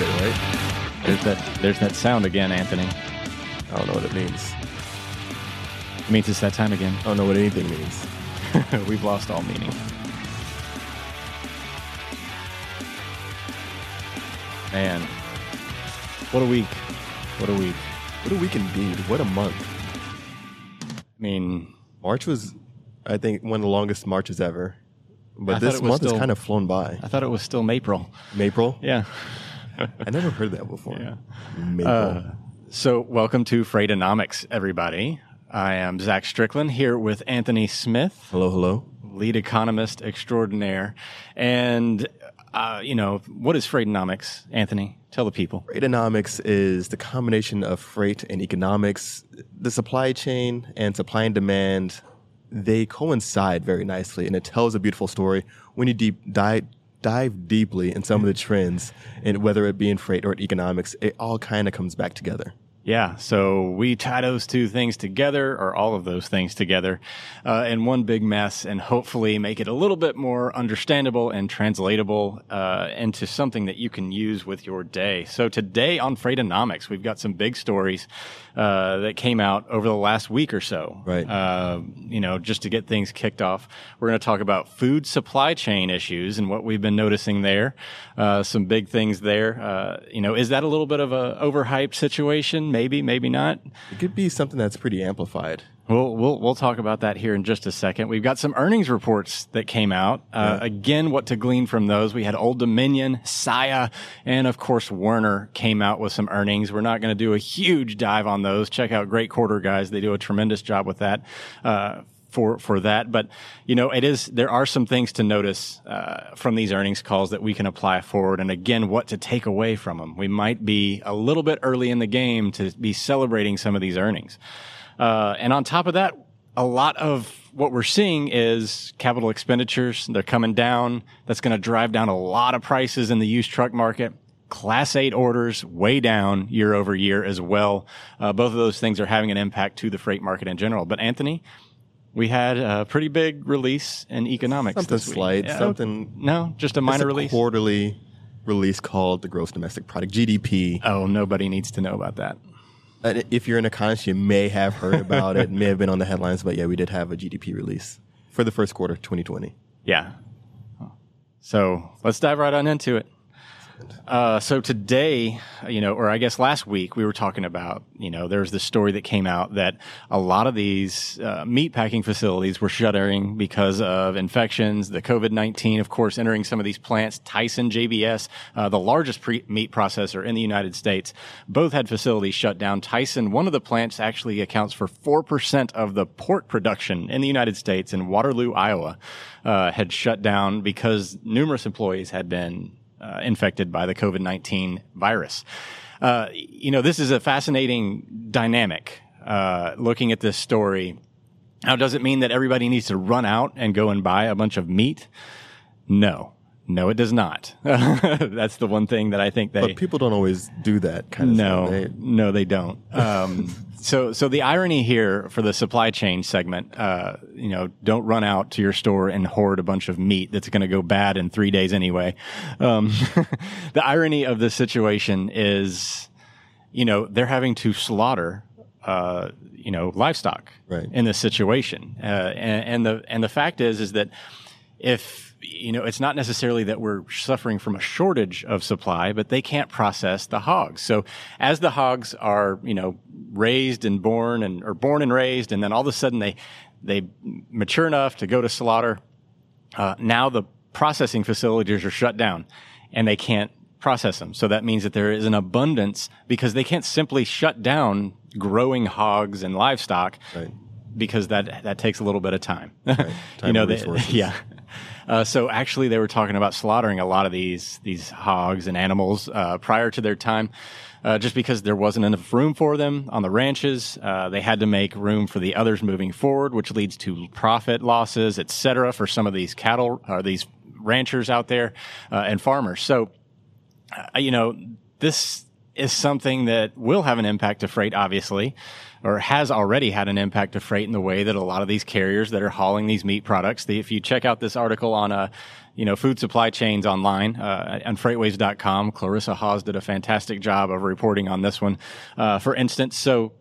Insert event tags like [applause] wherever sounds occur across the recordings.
right? There's that. There's that sound again, Anthony. I don't know what it means. It means it's that time again. I don't know what anything means. [laughs] We've lost all meaning. Man, what a week! What a week! What a week indeed. What a month. I mean, March was, I think, one of the longest marches ever. But thought this month still- has kind of flown by. I thought it was still April. April? Yeah. I never heard that before. Yeah. Maple. So, welcome to Freightonomics, everybody. I am Zach Strickland here with Anthony Smith. hello, hello. lead economist extraordinaire. And, uh, you know, what is Freightonomics, Anthony? Tell the people. Freightonomics is the combination of freight and economics. The supply chain and supply and demand, they coincide very nicely, and it tells a beautiful story when you deep dive, dive deeply in some of the trends, and whether it be in freight or in economics, it all kind of comes back together. Yeah, so we tie those two things together, or all of those things together, uh, in one big mess, and hopefully make it a little bit more understandable and translatable uh, into something that you can use with your day. So today on Freightonomics, we've got some big stories uh, that came out over the last week or so. Right. Uh, you know, just to get things kicked off, we're going to talk about food supply chain issues and what we've been noticing there. Uh, some big things there. Uh, you know, is that a little bit of a overhyped situation? Maybe, maybe not. It could be something that's pretty amplified. We'll, we'll, we'll talk about that here in just a second. We've got some earnings reports that came out. Uh, Again, what to glean from those. We had Old Dominion, Saia, and of course Werner came out with some earnings. We're not going to do a huge dive on those. Check out Great Quarter Guys. They do a tremendous job with that. Uh, for, for that, but you know, it is, there are some things to notice, uh, from these earnings calls that we can apply forward. And again, what to take away from them. We might be a little bit early in the game to be celebrating some of these earnings. Uh, and on top of that, a lot of what we're seeing is capital expenditures. They're coming down. That's going to drive down a lot of prices in the used truck market. Class 8 orders way down year over year as well. Uh, both of those things are having an impact to the freight market in general. But Anthony, we had a pretty big release in economics. Something this week. slight, Yeah. something. No, just a It's minor a release. quarterly release called the Gross Domestic Product (GDP). oh, nobody needs to know about that. Uh, if you're an economist, you may have heard about it, may have been on the headlines, but yeah, we did have a GDP release for the first quarter 2020. Yeah. So let's dive right on into it. Uh, so today, you know, or I guess last week, we were talking about, you know, there's this story that came out that a lot of these uh, meat packing facilities were shuttering because of infections, the COVID 19, of course, entering some of these plants. Tyson JBS, uh, the largest pre- meat processor in the United States, both had facilities shut down. Tyson, one of the plants actually accounts for 4% of the pork production in the United States in Waterloo, Iowa, uh, had shut down because numerous employees had been uh, infected by the COVID 19 virus. Uh, you know, this is a fascinating dynamic uh, looking at this story. Now, does it mean that everybody needs to run out and go and buy a bunch of meat? No. No, it does not. [laughs] That's the one thing that I think they. But people don't always do that kind of No, thing. They- no, they don't. Um, [laughs] so, so the irony here for the supply chain segment, uh, you know, don't run out to your store and hoard a bunch of meat that's going to go bad in three days anyway. Um, [laughs] the irony of this situation is, you know, they're having to slaughter, uh, you know, livestock Right. in this situation. Uh, and, and the and the fact is, is that if you know, it's not necessarily that we're suffering from a shortage of supply, but they can't process the hogs. So as the hogs are, you know, raised and born and or born and raised, and then all of a sudden they they mature enough to go to slaughter. Uh, now the processing facilities are shut down, and they can't process them. So that means that there is an abundance because they can't simply shut down growing hogs and livestock Right. because that that takes a little bit of time. Time [laughs] you know, they- yeah. Uh, so actually, they were talking about slaughtering a lot of these these hogs and animals uh, prior to their time, uh, just because there wasn't enough room for them on the ranches. Uh, they had to make room for the others moving forward, which leads to profit losses, et cetera, for some of these cattle or these ranchers out there uh, and farmers. So uh, you know, this is something that will have an impact to freight, obviously, or has already had an impact to freight in the way that a lot of these carriers that are hauling these meat products. The, if you check out this article on a, uh, you know, food supply chains online uh, on freightwaves.com, Clarissa Hawes did a fantastic job of reporting on this one. Uh, for instance, so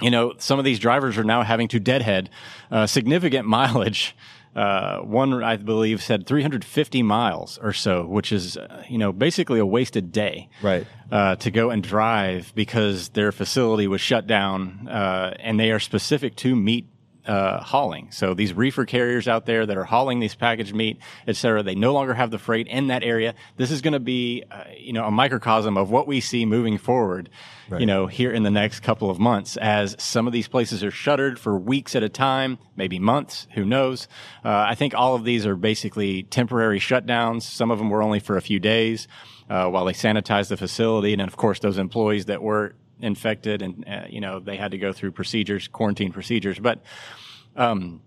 you know, some of these drivers are now having to deadhead uh, significant [laughs] mileage uh, one I believe said 350 miles or so, which is uh, you know basically a wasted day, right? Uh, to go and drive because their facility was shut down, uh, and they are specific to meat uh, hauling. So these reefer carriers out there that are hauling these packaged meat, et cetera, they no longer have the freight in that area. This is going to be, uh, you know, a microcosm of what we see moving forward, right. you know, here in the next couple of months as some of these places are shuttered for weeks at a time, maybe months, who knows. Uh, I think all of these are basically temporary shutdowns. Some of them were only for a few days. Uh, while they sanitize the facility, and of course, those employees that were infected and uh, you know they had to go through procedures quarantine procedures. But um,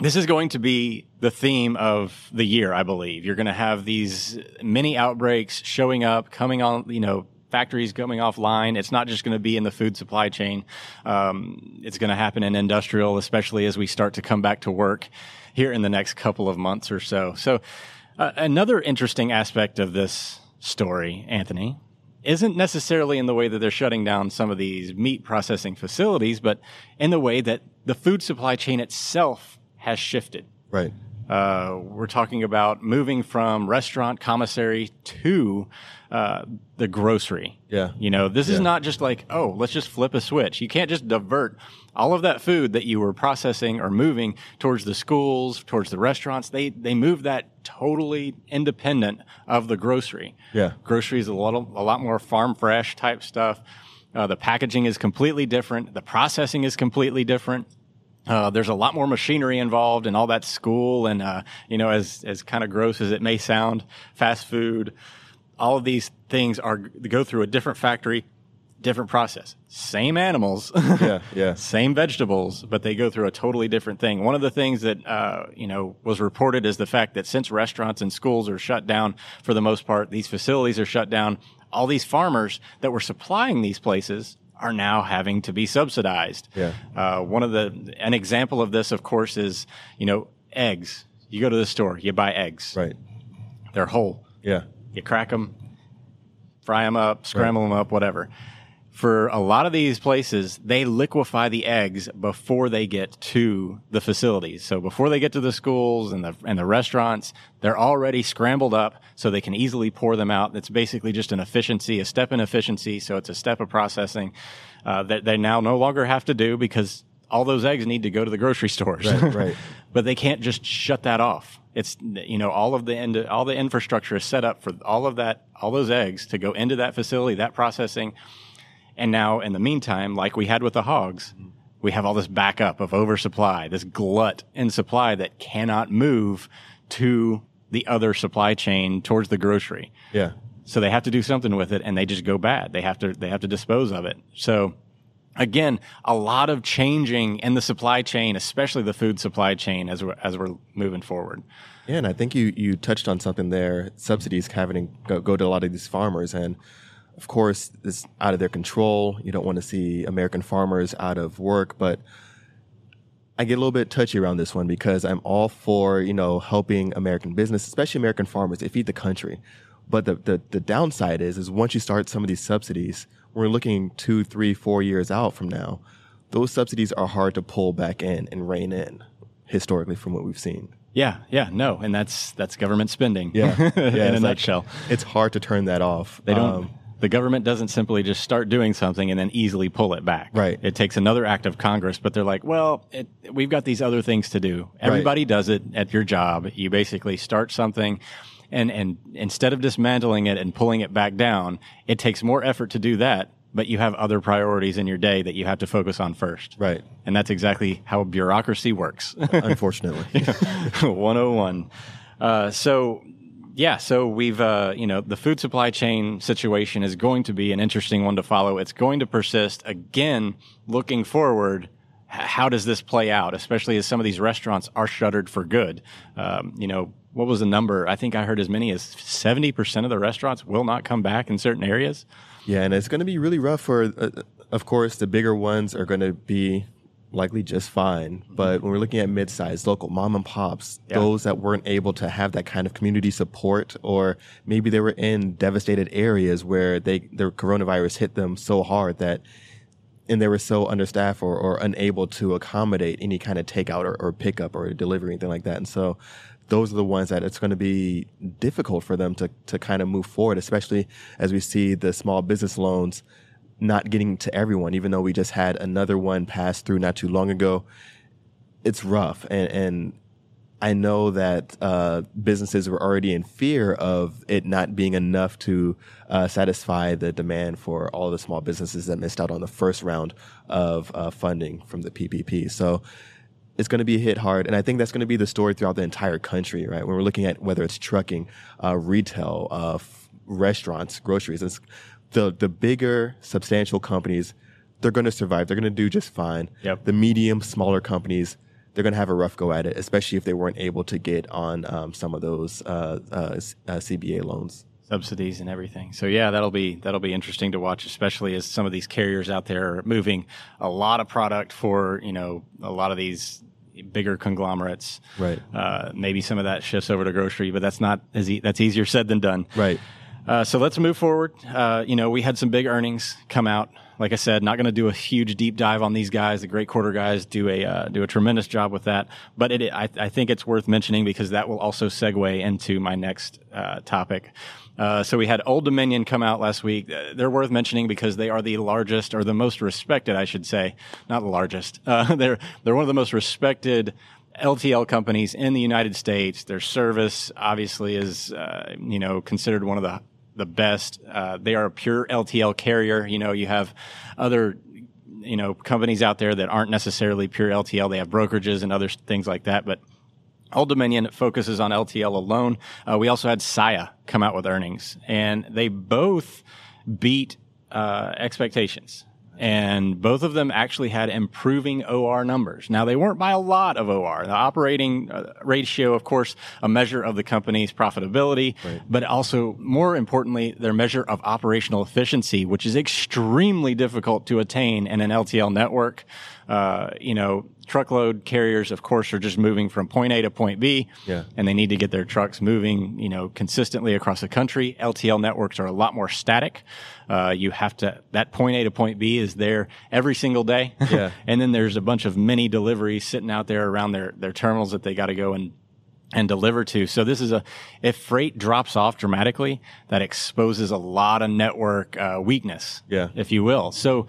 this is going to be the theme of the year i believe. You're going to have these mini outbreaks showing up coming on you know factories coming offline. It's not just going to be in the food supply chain. Um, it's going to happen in industrial especially as we start to come back to work here in the next couple of months or so. So uh, another interesting aspect of this story anthony isn't necessarily in the way that they're shutting down some of these meat processing facilities, but in the way that the food supply chain itself has shifted. Right. Uh, we're talking about moving from restaurant commissary to uh, the grocery. Yeah. You know, this yeah. is not just like, oh, let's just flip a switch. You can't just divert all of that food that you were processing or moving towards the schools, towards the restaurants. They they move that totally independent of the grocery. Yeah. Grocery is a lot a lot more farm fresh type stuff. Uh, the packaging is completely different. The processing is completely different. Uh, there's a lot more machinery involved and all that school and uh, you know as as kind of gross as it may sound fast food all of these things are go through a different factory different process. Same animals. Yeah [laughs] yeah. Same vegetables but they go through a totally different thing. One of the things that uh, you know was reported is the fact that since restaurants and schools are shut down for the most part these facilities are shut down all these farmers that were supplying these places are now having to be subsidized. Yeah. Uh, one of the an example of this, of course, is you know eggs. You go to the store, you buy eggs. Right. They're whole. Yeah. You crack them, fry them up, scramble right. them up, whatever for a lot of these places, they liquefy the eggs before they get to the facilities. So before they get to the schools and the and the restaurants, they're already scrambled up so they can easily pour them out. It's basically just an efficiency, a step in efficiency. So it's a step of processing uh, that they now no longer have to do because all those eggs need to go to the grocery [laughs] stores. Right, right. [laughs] but they can't just shut that off. It's you know all of the end, all the infrastructure is set up for all of that all those eggs to go into that facility, that processing and now, in the meantime, like we had with the hogs, we have all this backup of oversupply, this glut in supply that cannot move to the other supply chain towards the grocery. Yeah. So they have to do something with it and they just go bad. They have to, they have to dispose of it. So again, a lot of changing in the supply chain, especially the food supply chain as we're, as we're moving forward. Yeah. And I think you, you touched on something there. Subsidies having go, go to a lot of these farmers and, of course, it's out of their control. You don't want to see American farmers out of work, but I get a little bit touchy around this one because I'm all for, you know, helping American business, especially American farmers. They feed the country. But the, the, the downside is, is once you start some of these subsidies, we're looking two, three, four years out from now. Those subsidies are hard to pull back in and rein in historically from what we've seen. Yeah, yeah, no, and that's that's government spending. Yeah, yeah [laughs] in a like, nutshell. It's hard to turn that off. They don't. Um, the government doesn't simply just start doing something and then easily pull it back. Right. It takes another act of Congress, but they're like, well, it, we've got these other things to do. Everybody right. does it at your job. You basically start something and, and instead of dismantling it and pulling it back down, it takes more effort to do that, but you have other priorities in your day that you have to focus on first. Right. And that's exactly how bureaucracy works. Unfortunately. [laughs] 101. Uh, so yeah, so we've, uh, you know, the food supply chain situation is going to be an interesting one to follow. It's going to persist. Again, looking forward, how does this play out, especially as some of these restaurants are shuttered for good? Um, you know, what was the number? I think I heard as many as 70% of the restaurants will not come back in certain areas. Yeah, and it's going to be really rough for, uh, of course, the bigger ones are going to be likely just fine. Mm-hmm. But when we're looking at mid-sized local mom and pops, Yeah. those that weren't able to have that kind of community support, or maybe they were in devastated areas where they their coronavirus hit them so hard that and they were so understaffed or, or unable to accommodate any kind of takeout or, or pickup or delivery, anything like that. And so those are the ones that it's going to be difficult for them to, to kind of move forward, especially as we see the small business loans not getting to everyone, even though we just had another one pass through not too long ago. It's rough. And, and I know that uh, businesses were already in fear of it not being enough to uh, satisfy the demand for all the small businesses that missed out on the first round of uh, funding from the PPP. So it's going to be hit hard, and I think that's going to be the story throughout the entire country. Right, when we're looking at whether it's trucking, uh, retail, uh, f- restaurants, groceries, it's the the bigger, substantial companies. They're going to survive. They're going to do just fine. Yep. The medium, smaller companies, they're going to have a rough go at it, especially if they weren't able to get on um, some of those uh, uh, uh, SBA loans. subsidies and everything. So yeah, that'll be that'll be interesting to watch, especially as some of these carriers out there are moving a lot of product for you know a lot of these bigger conglomerates. Right. Uh, maybe some of that shifts over to grocery, but that's not as e- that's easier said than done. Right. Uh, so let's move forward. Uh, you know, we had some big earnings come out. Like I said, not going to do a huge deep dive on these guys. The great quarter guys do a uh, do a tremendous job with that. But it, I, I think it's worth mentioning because that will also segue into my next uh, topic. Uh, so we had Old Dominion come out last week. Uh, They're worth mentioning because they are the largest or the most respected, I should say, not the largest. [laughs] They're they're one of the most respected LTL companies in the United States. Their service obviously is, uh, you know, considered one of the the best. Uh, they are a pure LTL carrier. You know, you have other, you know, companies out there that aren't necessarily pure LTL. They have brokerages and other things like that, but Old Dominion focuses on LTL alone. Uh, we also had Saia come out with earnings, and they both beat uh, expectations. And both of them actually had improving OR numbers. Now, they weren't by a lot of OR. The operating uh, ratio, of course, a measure of the company's profitability, but also, more importantly, their measure of operational efficiency, which is extremely difficult to attain in an LTL network. Uh, you know, truckload carriers, of course, are just moving from point A to point B. Yeah. And they need to get their trucks moving, you know, consistently across the country. LTL networks are a lot more static. Uh, you have to, that point A to point B is there every single day. Yeah. [laughs] and then there's a bunch of mini deliveries sitting out there around their, their terminals that they got to go and and deliver to. So this is a, if freight drops off dramatically, that exposes a lot of network uh, weakness, Yeah. if you will. So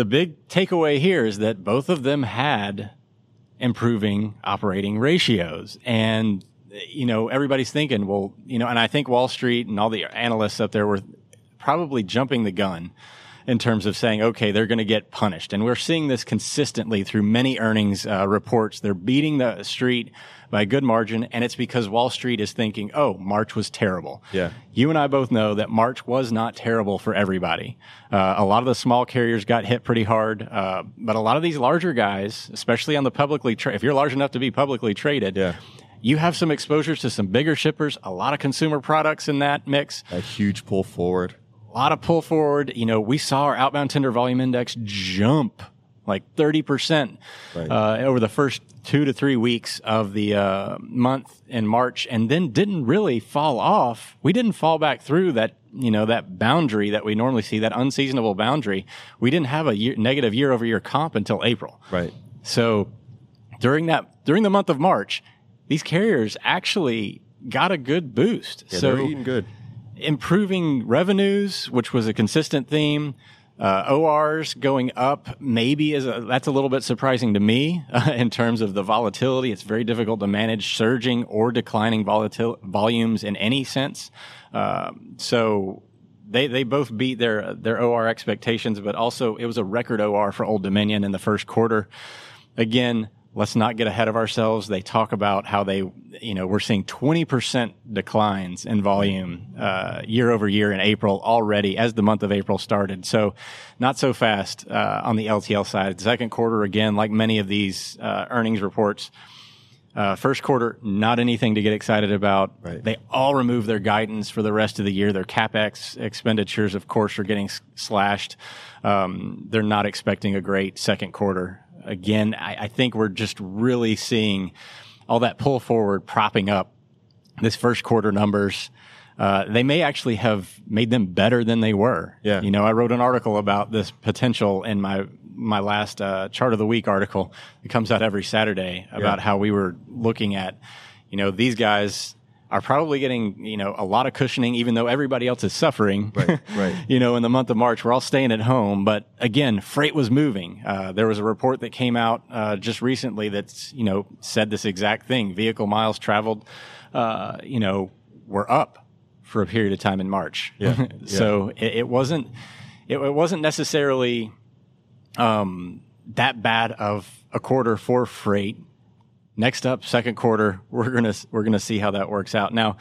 the big takeaway here is that both of them had improving operating ratios. And, you know, everybody's thinking, well, you know, and I think Wall Street and all the analysts up there were probably jumping the gun in terms of saying, okay, they're going to get punished. And we're seeing this consistently through many earnings uh, reports. They're beating the street by a good margin. And it's because Wall Street is thinking, oh, March was terrible. Yeah. You and I both know that March was not terrible for everybody. Uh, a lot of the small carriers got hit pretty hard, uh, but a lot of these larger guys, especially on the publicly, tra- if you're large enough to be publicly traded, Yeah. you have some exposures to some bigger shippers, a lot of consumer products in that mix, A huge pull forward. A lot of pull forward. You know, we saw our outbound tender volume index jump like 30% Right. uh, over the first two to three weeks of the uh, month in March and then didn't really fall off. We didn't fall back through that, you know, that boundary that we normally see, that unseasonable boundary. We didn't have a year, negative year over year comp until April. Right. So during that, during the month of March, these carriers actually got a good boost. Yeah, so they're eating good. Improving revenues, which was a consistent theme. Uh, ORs going up maybe is a, that's a little bit surprising to me [laughs] uh, in terms of the volatility. It's very difficult to manage surging or declining volatil- volumes in any sense. Um, so they they both beat their their OR expectations, but also it was a record OR for Old Dominion in the first quarter. Again, let's not get ahead of ourselves. They talk about how they, you know, we're seeing 20% declines in volume uh, year over year in April already as the month of April started. So not so fast uh, on the LTL side. The second quarter, again, like many of these uh, earnings reports, Uh, first quarter, not anything to get excited about. Right. They all remove their guidance for the rest of the year. Their capex expenditures, of course, are getting s- slashed. Um, they're not expecting a great second quarter. Again, I, I think we're just really seeing all that pull forward propping up this first quarter numbers. Uh, they may actually have made them better than they were. Yeah. You know, I wrote an article about this potential in my my last uh, chart of the week article. It comes out every Saturday about Yeah. how we were looking at, you know, these guys are probably getting you know a lot of cushioning, even though everybody else is suffering. Right, right. [laughs] you know, in the month of March, we're all staying at home, but again, freight was moving. Uh, there was a report that came out uh, just recently that's you know said this exact thing: vehicle miles traveled, uh, you know, were up for a period of time in March. Yeah, [laughs] so it, it wasn't it, it wasn't necessarily um, that bad of a quarter for freight. Next up, second quarter, [laughs] we're gonna we're gonna see how that works out. Now,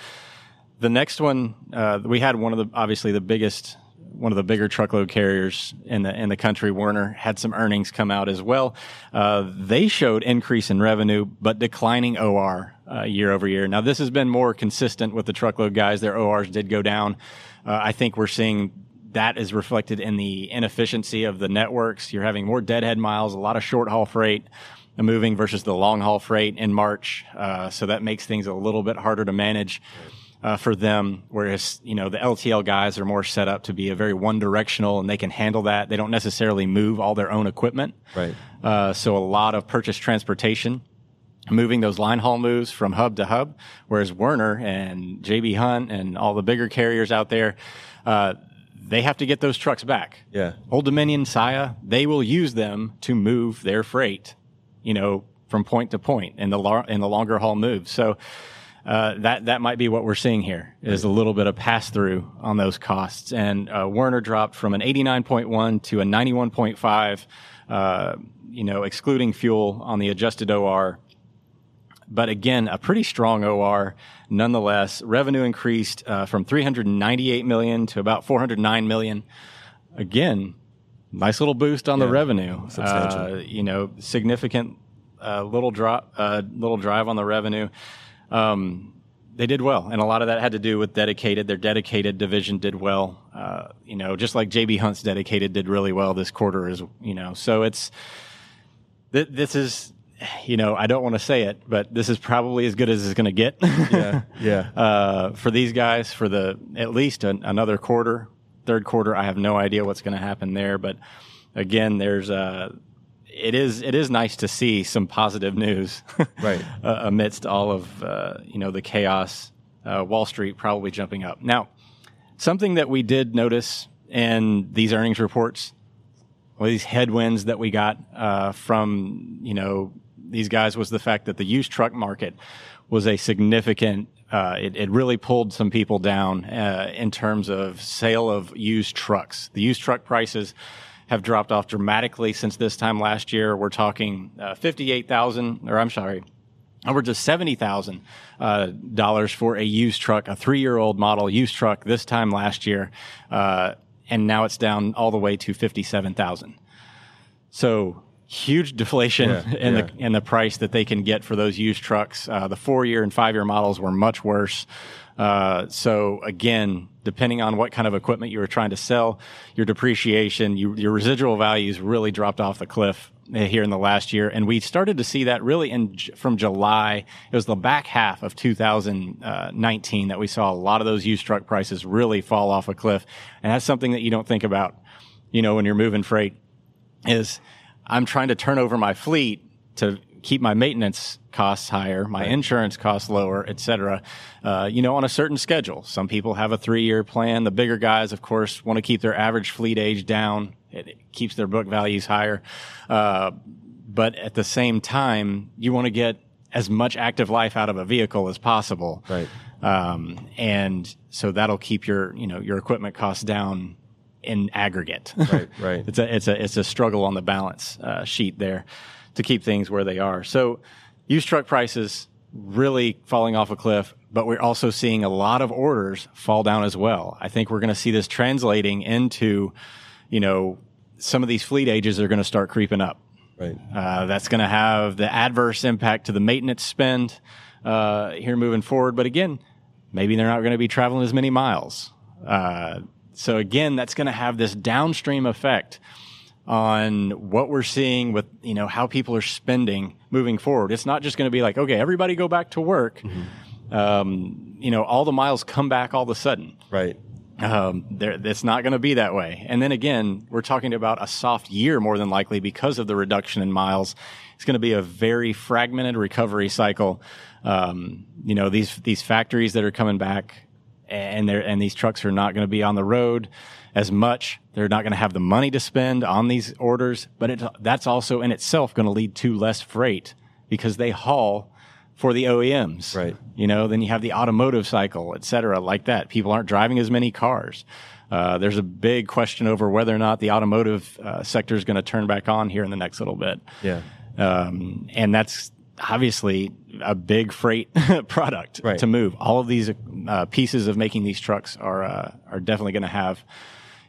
the next one uh, we had one of the obviously the biggest one of the bigger truckload carriers in the in the country Werner had some earnings come out as well. Uh, they showed increase in revenue but declining OR uh, year over year. Now this has been more consistent with the truckload guys. Their ORs did go down. Uh, I think we're seeing that is reflected in the inefficiency of the networks. You're having more deadhead miles a lot of short haul freight moving versus the long haul freight in March uh, so that makes things a little bit harder to manage uh, for them. Whereas, you know, the LTL guys are more set up to be a very one directional and they can handle that. They don't necessarily move all their own equipment. Right. Uh, so a lot of purchase transportation, moving those line haul moves from hub to hub. Whereas Werner and JB Hunt and all the bigger carriers out there, uh, they have to get those trucks back. Yeah. Old Dominion, Saia, they will use them to move their freight, you know, from point to point in the lar- in the longer haul moves. So uh, that that might be what we're seeing here is a little bit of pass through on those costs. And uh, Werner dropped from an 89.1 to a 91.5, uh, you know, excluding fuel on the adjusted OR. But again, a pretty strong OR nonetheless. Revenue increased uh, from 398 million to about 409 million. Again, nice little boost on the revenue. substantial. Uh, you know, significant uh, little drop, uh, little drive on the revenue. Um, they did well, and a lot of that had to do with dedicated. Their dedicated division did well. Uh, you know, just like JB Hunt's dedicated did really well this quarter, Is you know. So it's th- this is, you know, I don't want to say it, but this is probably as good as it's going to get. Yeah. Yeah. [laughs] uh, for these guys for the at least an, another quarter, third quarter. I have no idea what's going to happen there, but again, there's uh, it is it is nice to see some positive news, [laughs] Right. uh, amidst all of uh, you know the chaos. Uh, Wall Street probably jumping up now. Something that we did notice in these earnings reports, these headwinds that we got uh, from you know these guys was the fact that the used truck market was a significant. Uh, it, it really pulled some people down uh, in terms of sale of used trucks. The used truck prices have dropped off dramatically since this time last year. We're talking uh, fifty-eight thousand, or I'm sorry, upwards of seventy thousand uh, dollars for a used truck, a three-year-old model used truck. This time last year, uh, and now it's down all the way to fifty-seven thousand. So huge deflation Yeah, in yeah. the in the price that they can get for those used trucks. Uh, the four-year and five-year models were much worse. Uh, so again, depending on what kind of equipment you were trying to sell, your depreciation, you, your residual values really dropped off the cliff uh, here in the last year, and we started to see that really in from July. It was the back half of 2019 that we saw a lot of those used truck prices really fall off a cliff, and that's something that you don't think about, you know, when you're moving freight. Is I'm trying to turn over my fleet to keep my maintenance costs higher, my insurance costs lower, et cetera, uh, you know, on a certain schedule. Some people have a three year plan. The bigger guys, of course, want to keep their average fleet age down. It, it keeps their book values higher. Uh, but at the same time, you want to get as much active life out of a vehicle as possible. Right. Um, and so that'll keep your, you know, your equipment costs down in aggregate. [laughs] Right, right. it's a, it's a, it's a struggle on the balance uh, sheet there to keep things where they are. So used truck prices really falling off a cliff, but we're also seeing a lot of orders fall down as well. I think we're going to see this translating into, you know, some of these fleet ages are going to start creeping up. Right. Uh, that's going to have the adverse impact to the maintenance spend uh, here moving forward. But again, maybe they're not going to be traveling as many miles. Uh, so again, that's going to have this downstream effect on what we're seeing with you know how people are spending moving forward. It's not just going to be like okay, everybody go back to work. Mm-hmm. Um, you know, all the miles come back all of a sudden. Right. Um, there, it's not going to be that way. And then again, we're talking about a soft year more than likely because of the reduction in miles. It's going to be a very fragmented recovery cycle. Um, you know, these these factories that are coming back, and they and these trucks are not going to be on the road as much. They're not going to have the money to spend on these orders, but it, that's also in itself going to lead to less freight because they haul for the OEMs. Right. You know, then you have the automotive cycle, et cetera, like that. People aren't driving as many cars. Uh, there's a big question over whether or not the automotive uh, sector is going to turn back on here in the next little bit. Yeah. Um, and that's obviously a big freight [laughs] product right. to move. All of these uh, pieces of making these trucks are uh, are definitely going to have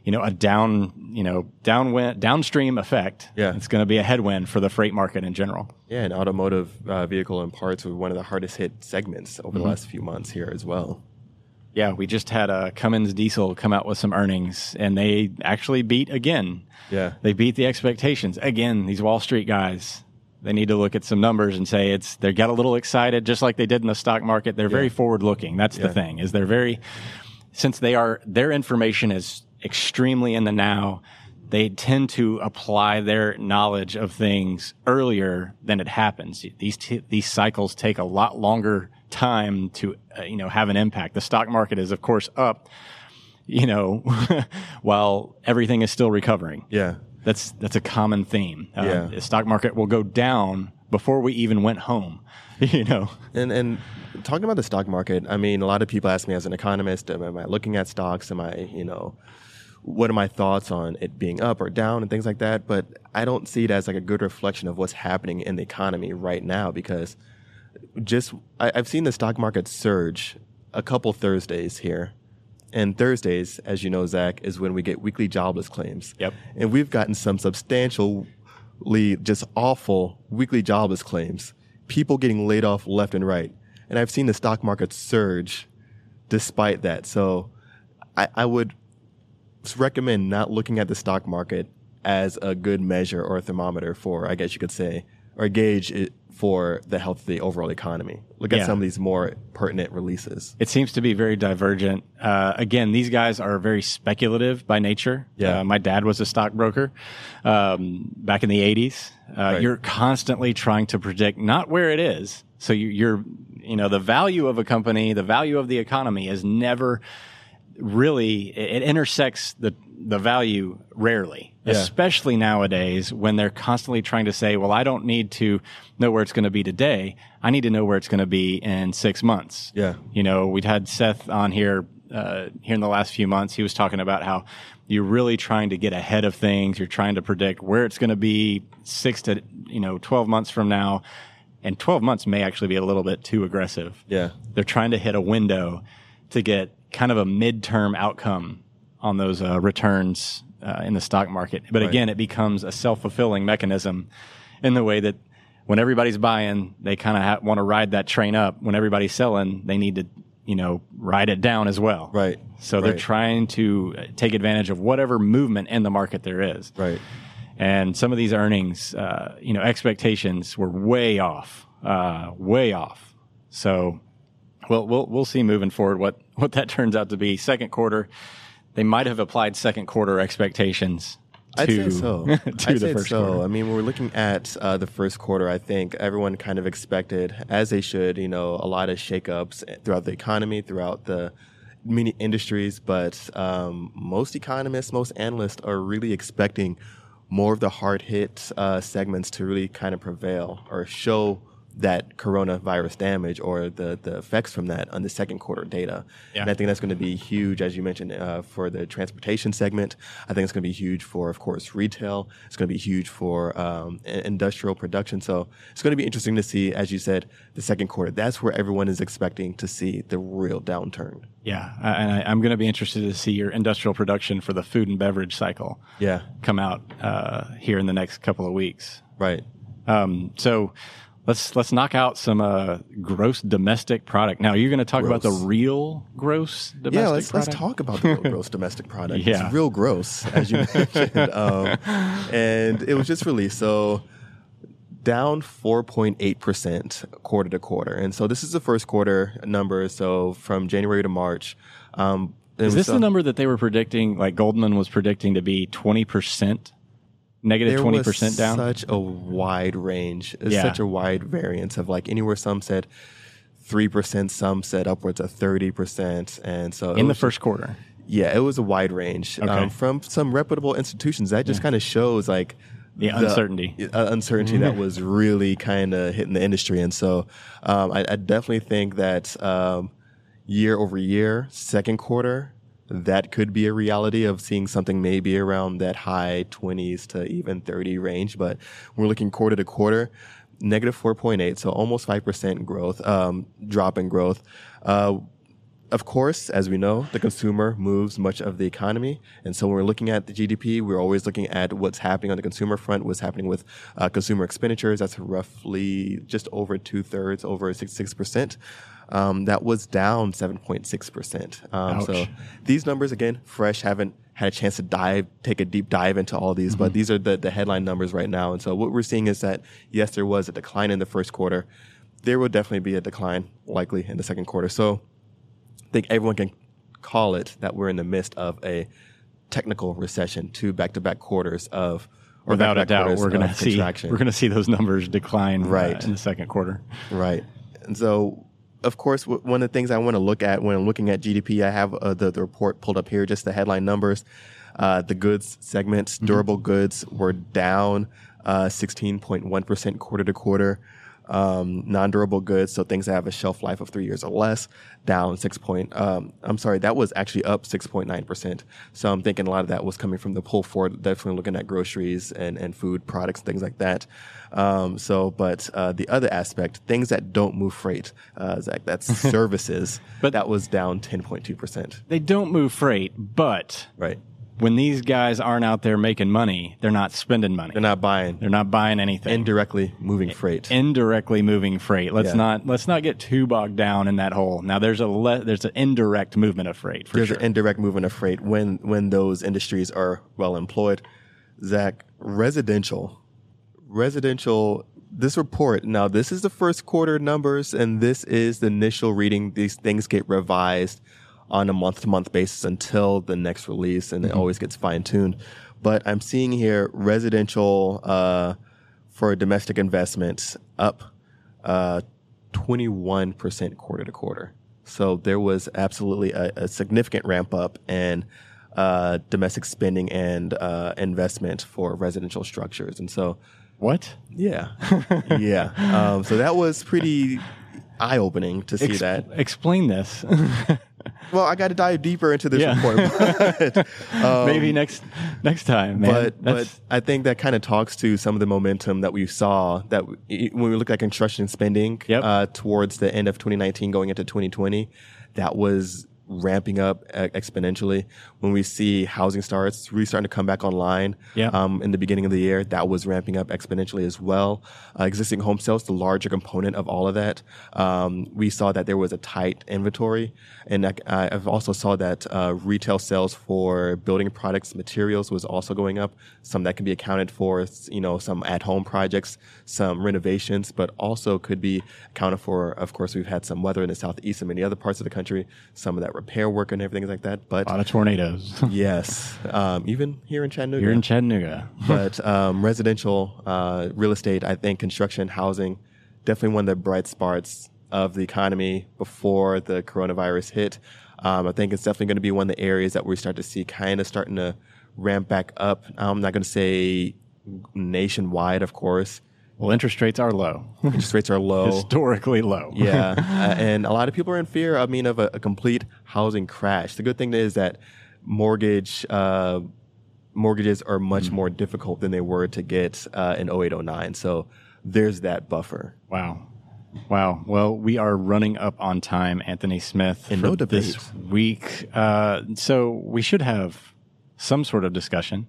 you know, a down, you know, downwind, downstream effect. Yeah. It's going to be a headwind for the freight market in general. Yeah, and automotive uh, vehicle and parts were one of the hardest hit segments over mm-hmm. the last few months here as well. Yeah, we just had a uh, Cummins Diesel come out with some earnings, and they actually beat again. Yeah, they beat the expectations again. These Wall Street guys, they need to look at some numbers and say it's they got a little excited, just like they did in the stock market. They're yeah. very forward looking. That's yeah. the thing is they're very since they are their information is extremely in the now, they tend to apply their knowledge of things earlier than it happens. These t- these cycles take a lot longer time to uh, you know have an impact. The stock market is of course up, you know, [laughs] while everything is still recovering. Yeah. That's that's a common theme. Uh, yeah. The stock market will go down before we even went home. [laughs] you know. And and talking about the stock market, I mean, a lot of people ask me as an economist, am I looking at stocks? Am I, you know, what are my thoughts on it being up or down and things like that. But I don't see it as like a good reflection of what's happening in the economy right now because just I, have seen the stock market surge a couple Thursdays here. And Thursdays, as you know, Zach, is when we get weekly jobless claims. Yep. And we've gotten some substantially just awful weekly jobless claims. People getting laid off left and right. And I've seen the stock market surge despite that. So I, I would recommend not looking at the stock market as a good measure or a thermometer for, I guess you could say, or gauge it for the health of the overall economy. Look at yeah. some of these more pertinent releases. It seems to be very divergent. Uh, again, these guys are very speculative by nature. Yeah. Uh, my dad was a stockbroker um, back in the 80s. Uh, right. You're constantly trying to predict not where it is. So you, you're, you know, the value of a company, the value of the economy is never really it intersects the the value rarely, yeah. especially nowadays when they're constantly trying to say, "Well, I don't need to know where it's going to be today. I need to know where it's going to be in six months." Yeah, you know, we'd had Seth on here uh, here in the last few months. He was talking about how you're really trying to get ahead of things. You're trying to predict where it's going to be six to you know twelve months from now. And 12 months may actually be a little bit too aggressive. Yeah. They're trying to hit a window to get kind of a midterm outcome on those uh, returns uh, in the stock market. But right. again, it becomes a self fulfilling mechanism in the way that when everybody's buying, they kind of ha- want to ride that train up. When everybody's selling, they need to, you know, ride it down as well. Right. So right. they're trying to uh, take advantage of whatever movement in the market there is. Right. And some of these earnings, uh, you know, expectations were way off, uh, way off. So well, we'll we'll see moving forward what what that turns out to be. Second quarter, they might have applied second quarter expectations. To, I'd say so. [laughs] to I'd the say first so. quarter. I mean, when we're looking at uh, the first quarter, I think everyone kind of expected, as they should, you know, a lot of shakeups throughout the economy, throughout the many industries. But um, most economists, most analysts are really expecting more of the hard hit uh, segments to really kind of prevail or show that coronavirus damage or the, the effects from that on the second quarter data. Yeah. And I think that's going to be huge, as you mentioned, uh, for the transportation segment. I think it's going to be huge for, of course, retail. It's going to be huge for um, industrial production. So it's going to be interesting to see, as you said, the second quarter. That's where everyone is expecting to see the real downturn. Yeah, and I, am going to be interested to see your industrial production for the food and beverage cycle. Yeah, come out uh, here in the next couple of weeks. Right. Um, so let's let's knock out some uh, gross domestic product. Now you're going to talk about the real gross domestic Yeah, let's product. let's talk about the real gross domestic product. Yeah. It's real gross, as you mentioned. [laughs] Um, and it was just released. So down 4.8% quarter to quarter. And so this is the first quarter number. So from January to March. Um, Is was, this the number that they were predicting? Like Goldman was predicting to be twenty percent, negative twenty percent down. Such a wide range. Yeah. Such a wide variance of like anywhere some said 3%, some said upwards of 30%. And so in the was first quarter. Yeah, it was a wide range Okay. um, from some reputable institutions. That just kind of shows like The uncertainty. uh, uncertainty that [laughs] was really kind of hitting the industry. And so um, I, I definitely think that um, year over year, second quarter, that could be a reality of seeing something maybe around that high 20s to even 30 range. But we're looking quarter to quarter, negative 4.8, so almost 5% growth, um, drop in growth. Uh, of course, as we know, the consumer moves much of the economy. And so when we're looking at the GDP, we're always looking at what's happening on the consumer front, what's happening with uh, consumer expenditures. That's roughly just over two thirds, over 66%. Um, that was down 7.6%. Um, so these numbers, again, fresh, haven't had a chance to dive, take a deep dive into all these, but these are the, the headline numbers right now. And so what we're seeing is that, yes, there was a decline in the first quarter. There will definitely be a decline likely in the second quarter. So I think everyone can call it that we're in the midst of a technical recession, two back-to-back quarters of, or Without a doubt, quarters we're going to of see we're going to see those numbers decline uh, Right. in the second quarter. Right. And so, of course, one of the things I want to look at when I'm looking at GDP, I have uh, the, the report pulled up here, just the headline numbers. Uh, the goods segments, durable goods were down uh, 16.1% quarter to quarter. Um, non-durable goods, so things that have a shelf life of three years or less, down six point. Um, I'm sorry, that was actually up 6.9 percent. So I'm thinking a lot of that was coming from the pull forward. Definitely looking at groceries and and food products, things like that. Um, so, but uh, the other aspect, things that don't move freight, uh, Zach, that's [laughs] services. But- that was down 10.2 percent. They don't move freight, but Right. When these guys aren't out there making money, they're not spending money. They're not buying. They're not buying anything. indirectly moving freight. indirectly moving freight. Let's Yeah. not let's not get too bogged down in that hole. Now there's a le- there's an indirect movement of freight for There's sure. an indirect movement of freight when when those industries are well employed. Zach, residential, residential. This report now. This is the first quarter numbers, and this is the initial reading. These things get revised on a month to month basis until the next release, and it always gets fine tuned. But I'm seeing here residential uh, for domestic investments up uh, 21% quarter to quarter. So there was absolutely a, a significant ramp up in uh, domestic spending and uh, investment for residential structures. And so, what? yeah, [laughs] yeah. Um, so that was pretty eye opening to see Ex- that. Explain this. [laughs] Well, I got to dive deeper into this Yeah. report. [laughs] But, um, Maybe next next time, man. but but I think that kind of talks to some of the momentum that we saw that we, when we look at construction spending Yep. uh, towards the end of 2019 going into 2020 that was ramping up uh, exponentially. When we see housing starts really starting to come back online Yeah. um, in the beginning of the year that was ramping up exponentially as well. Uh, existing home sales the larger component of all of that. Um, we saw that there was a tight inventory and I, I've also saw that uh, retail sales for building products materials was also going up. Some that can be accounted for you know some at home projects some renovations but also could be accounted for. Of course we've had some weather in the southeast and many other parts of the country some of that repair work and everything like that but a lot of tornadoes. [laughs] yes um, even here in chattanooga You're in Chattanooga. [laughs] but um, residential uh, real estate, I think construction, housing, definitely one of the bright spots of the economy before the coronavirus hit. Um, I think it's definitely going to be one of the areas that we start to see kind of starting to ramp back up. I'm not going to say nationwide, of course. Well, interest rates are low, Interest rates are low. historically low. [laughs] Yeah, uh, and a lot of people are in fear. I mean, of a, a complete housing crash. The good thing is that mortgage uh, mortgages are much more difficult than they were to get uh, in 0809. So there's that buffer. Wow. Wow. Well, we are running up on time, Anthony Smith, In for no this week. Uh, so we should have some sort of discussion.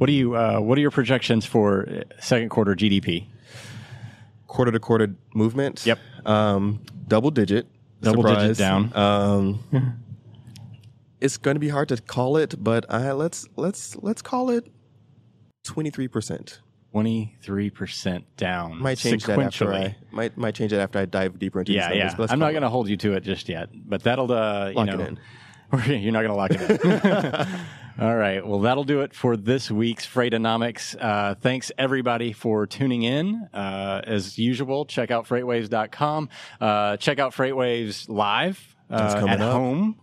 What do you? Uh, what are your projections for uh, second quarter GDP? Quarter to quarter movement. Yep. Um, double digit. Double digit down. Um, [laughs] it's going to be hard to call it, but I, let's let's let's call it twenty three percent. Twenty three percent down. Might change that after. I might might change that after I dive deeper into Yeah, these yeah. numbers. but let's I'm not going to hold you to it just yet, but that'll uh, you know, it in. [laughs] You're not going to lock it in. [laughs] All right. Well, that'll do it for this week's Freightonomics. Uh, thanks everybody for tuning in. Uh, as usual, check out freightwaves.com. Uh, check out Freightwaves live uh, at up. home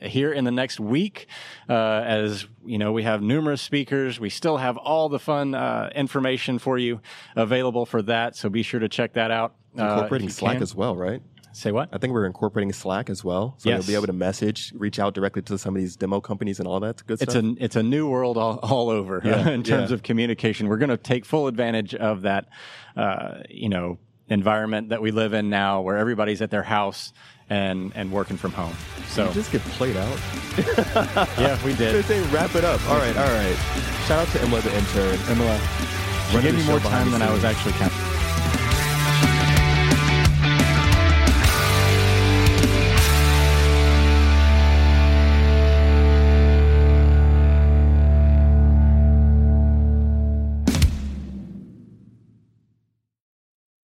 here in the next week. Uh, as you know, we have numerous speakers. We still have all the fun uh, information for you available for that. So be sure to check that out. uh, Incorporating you Slack can. as well, right? Say what? I think we're incorporating Slack as well, so Yes. you'll be able to message, reach out directly to some of these demo companies and all that good It's stuff. a it's a new world all, all over Yeah, [laughs] in terms yeah. of communication. We're going to take full advantage of that, uh, you know, environment that we live in now, where everybody's at their house and and working from home. So just get played out. [laughs] yeah, we did. [laughs] They did. say wrap it up. All right, all right. Shout out to Emma the intern. Emma, she Running gave the me more time than I was actually counting.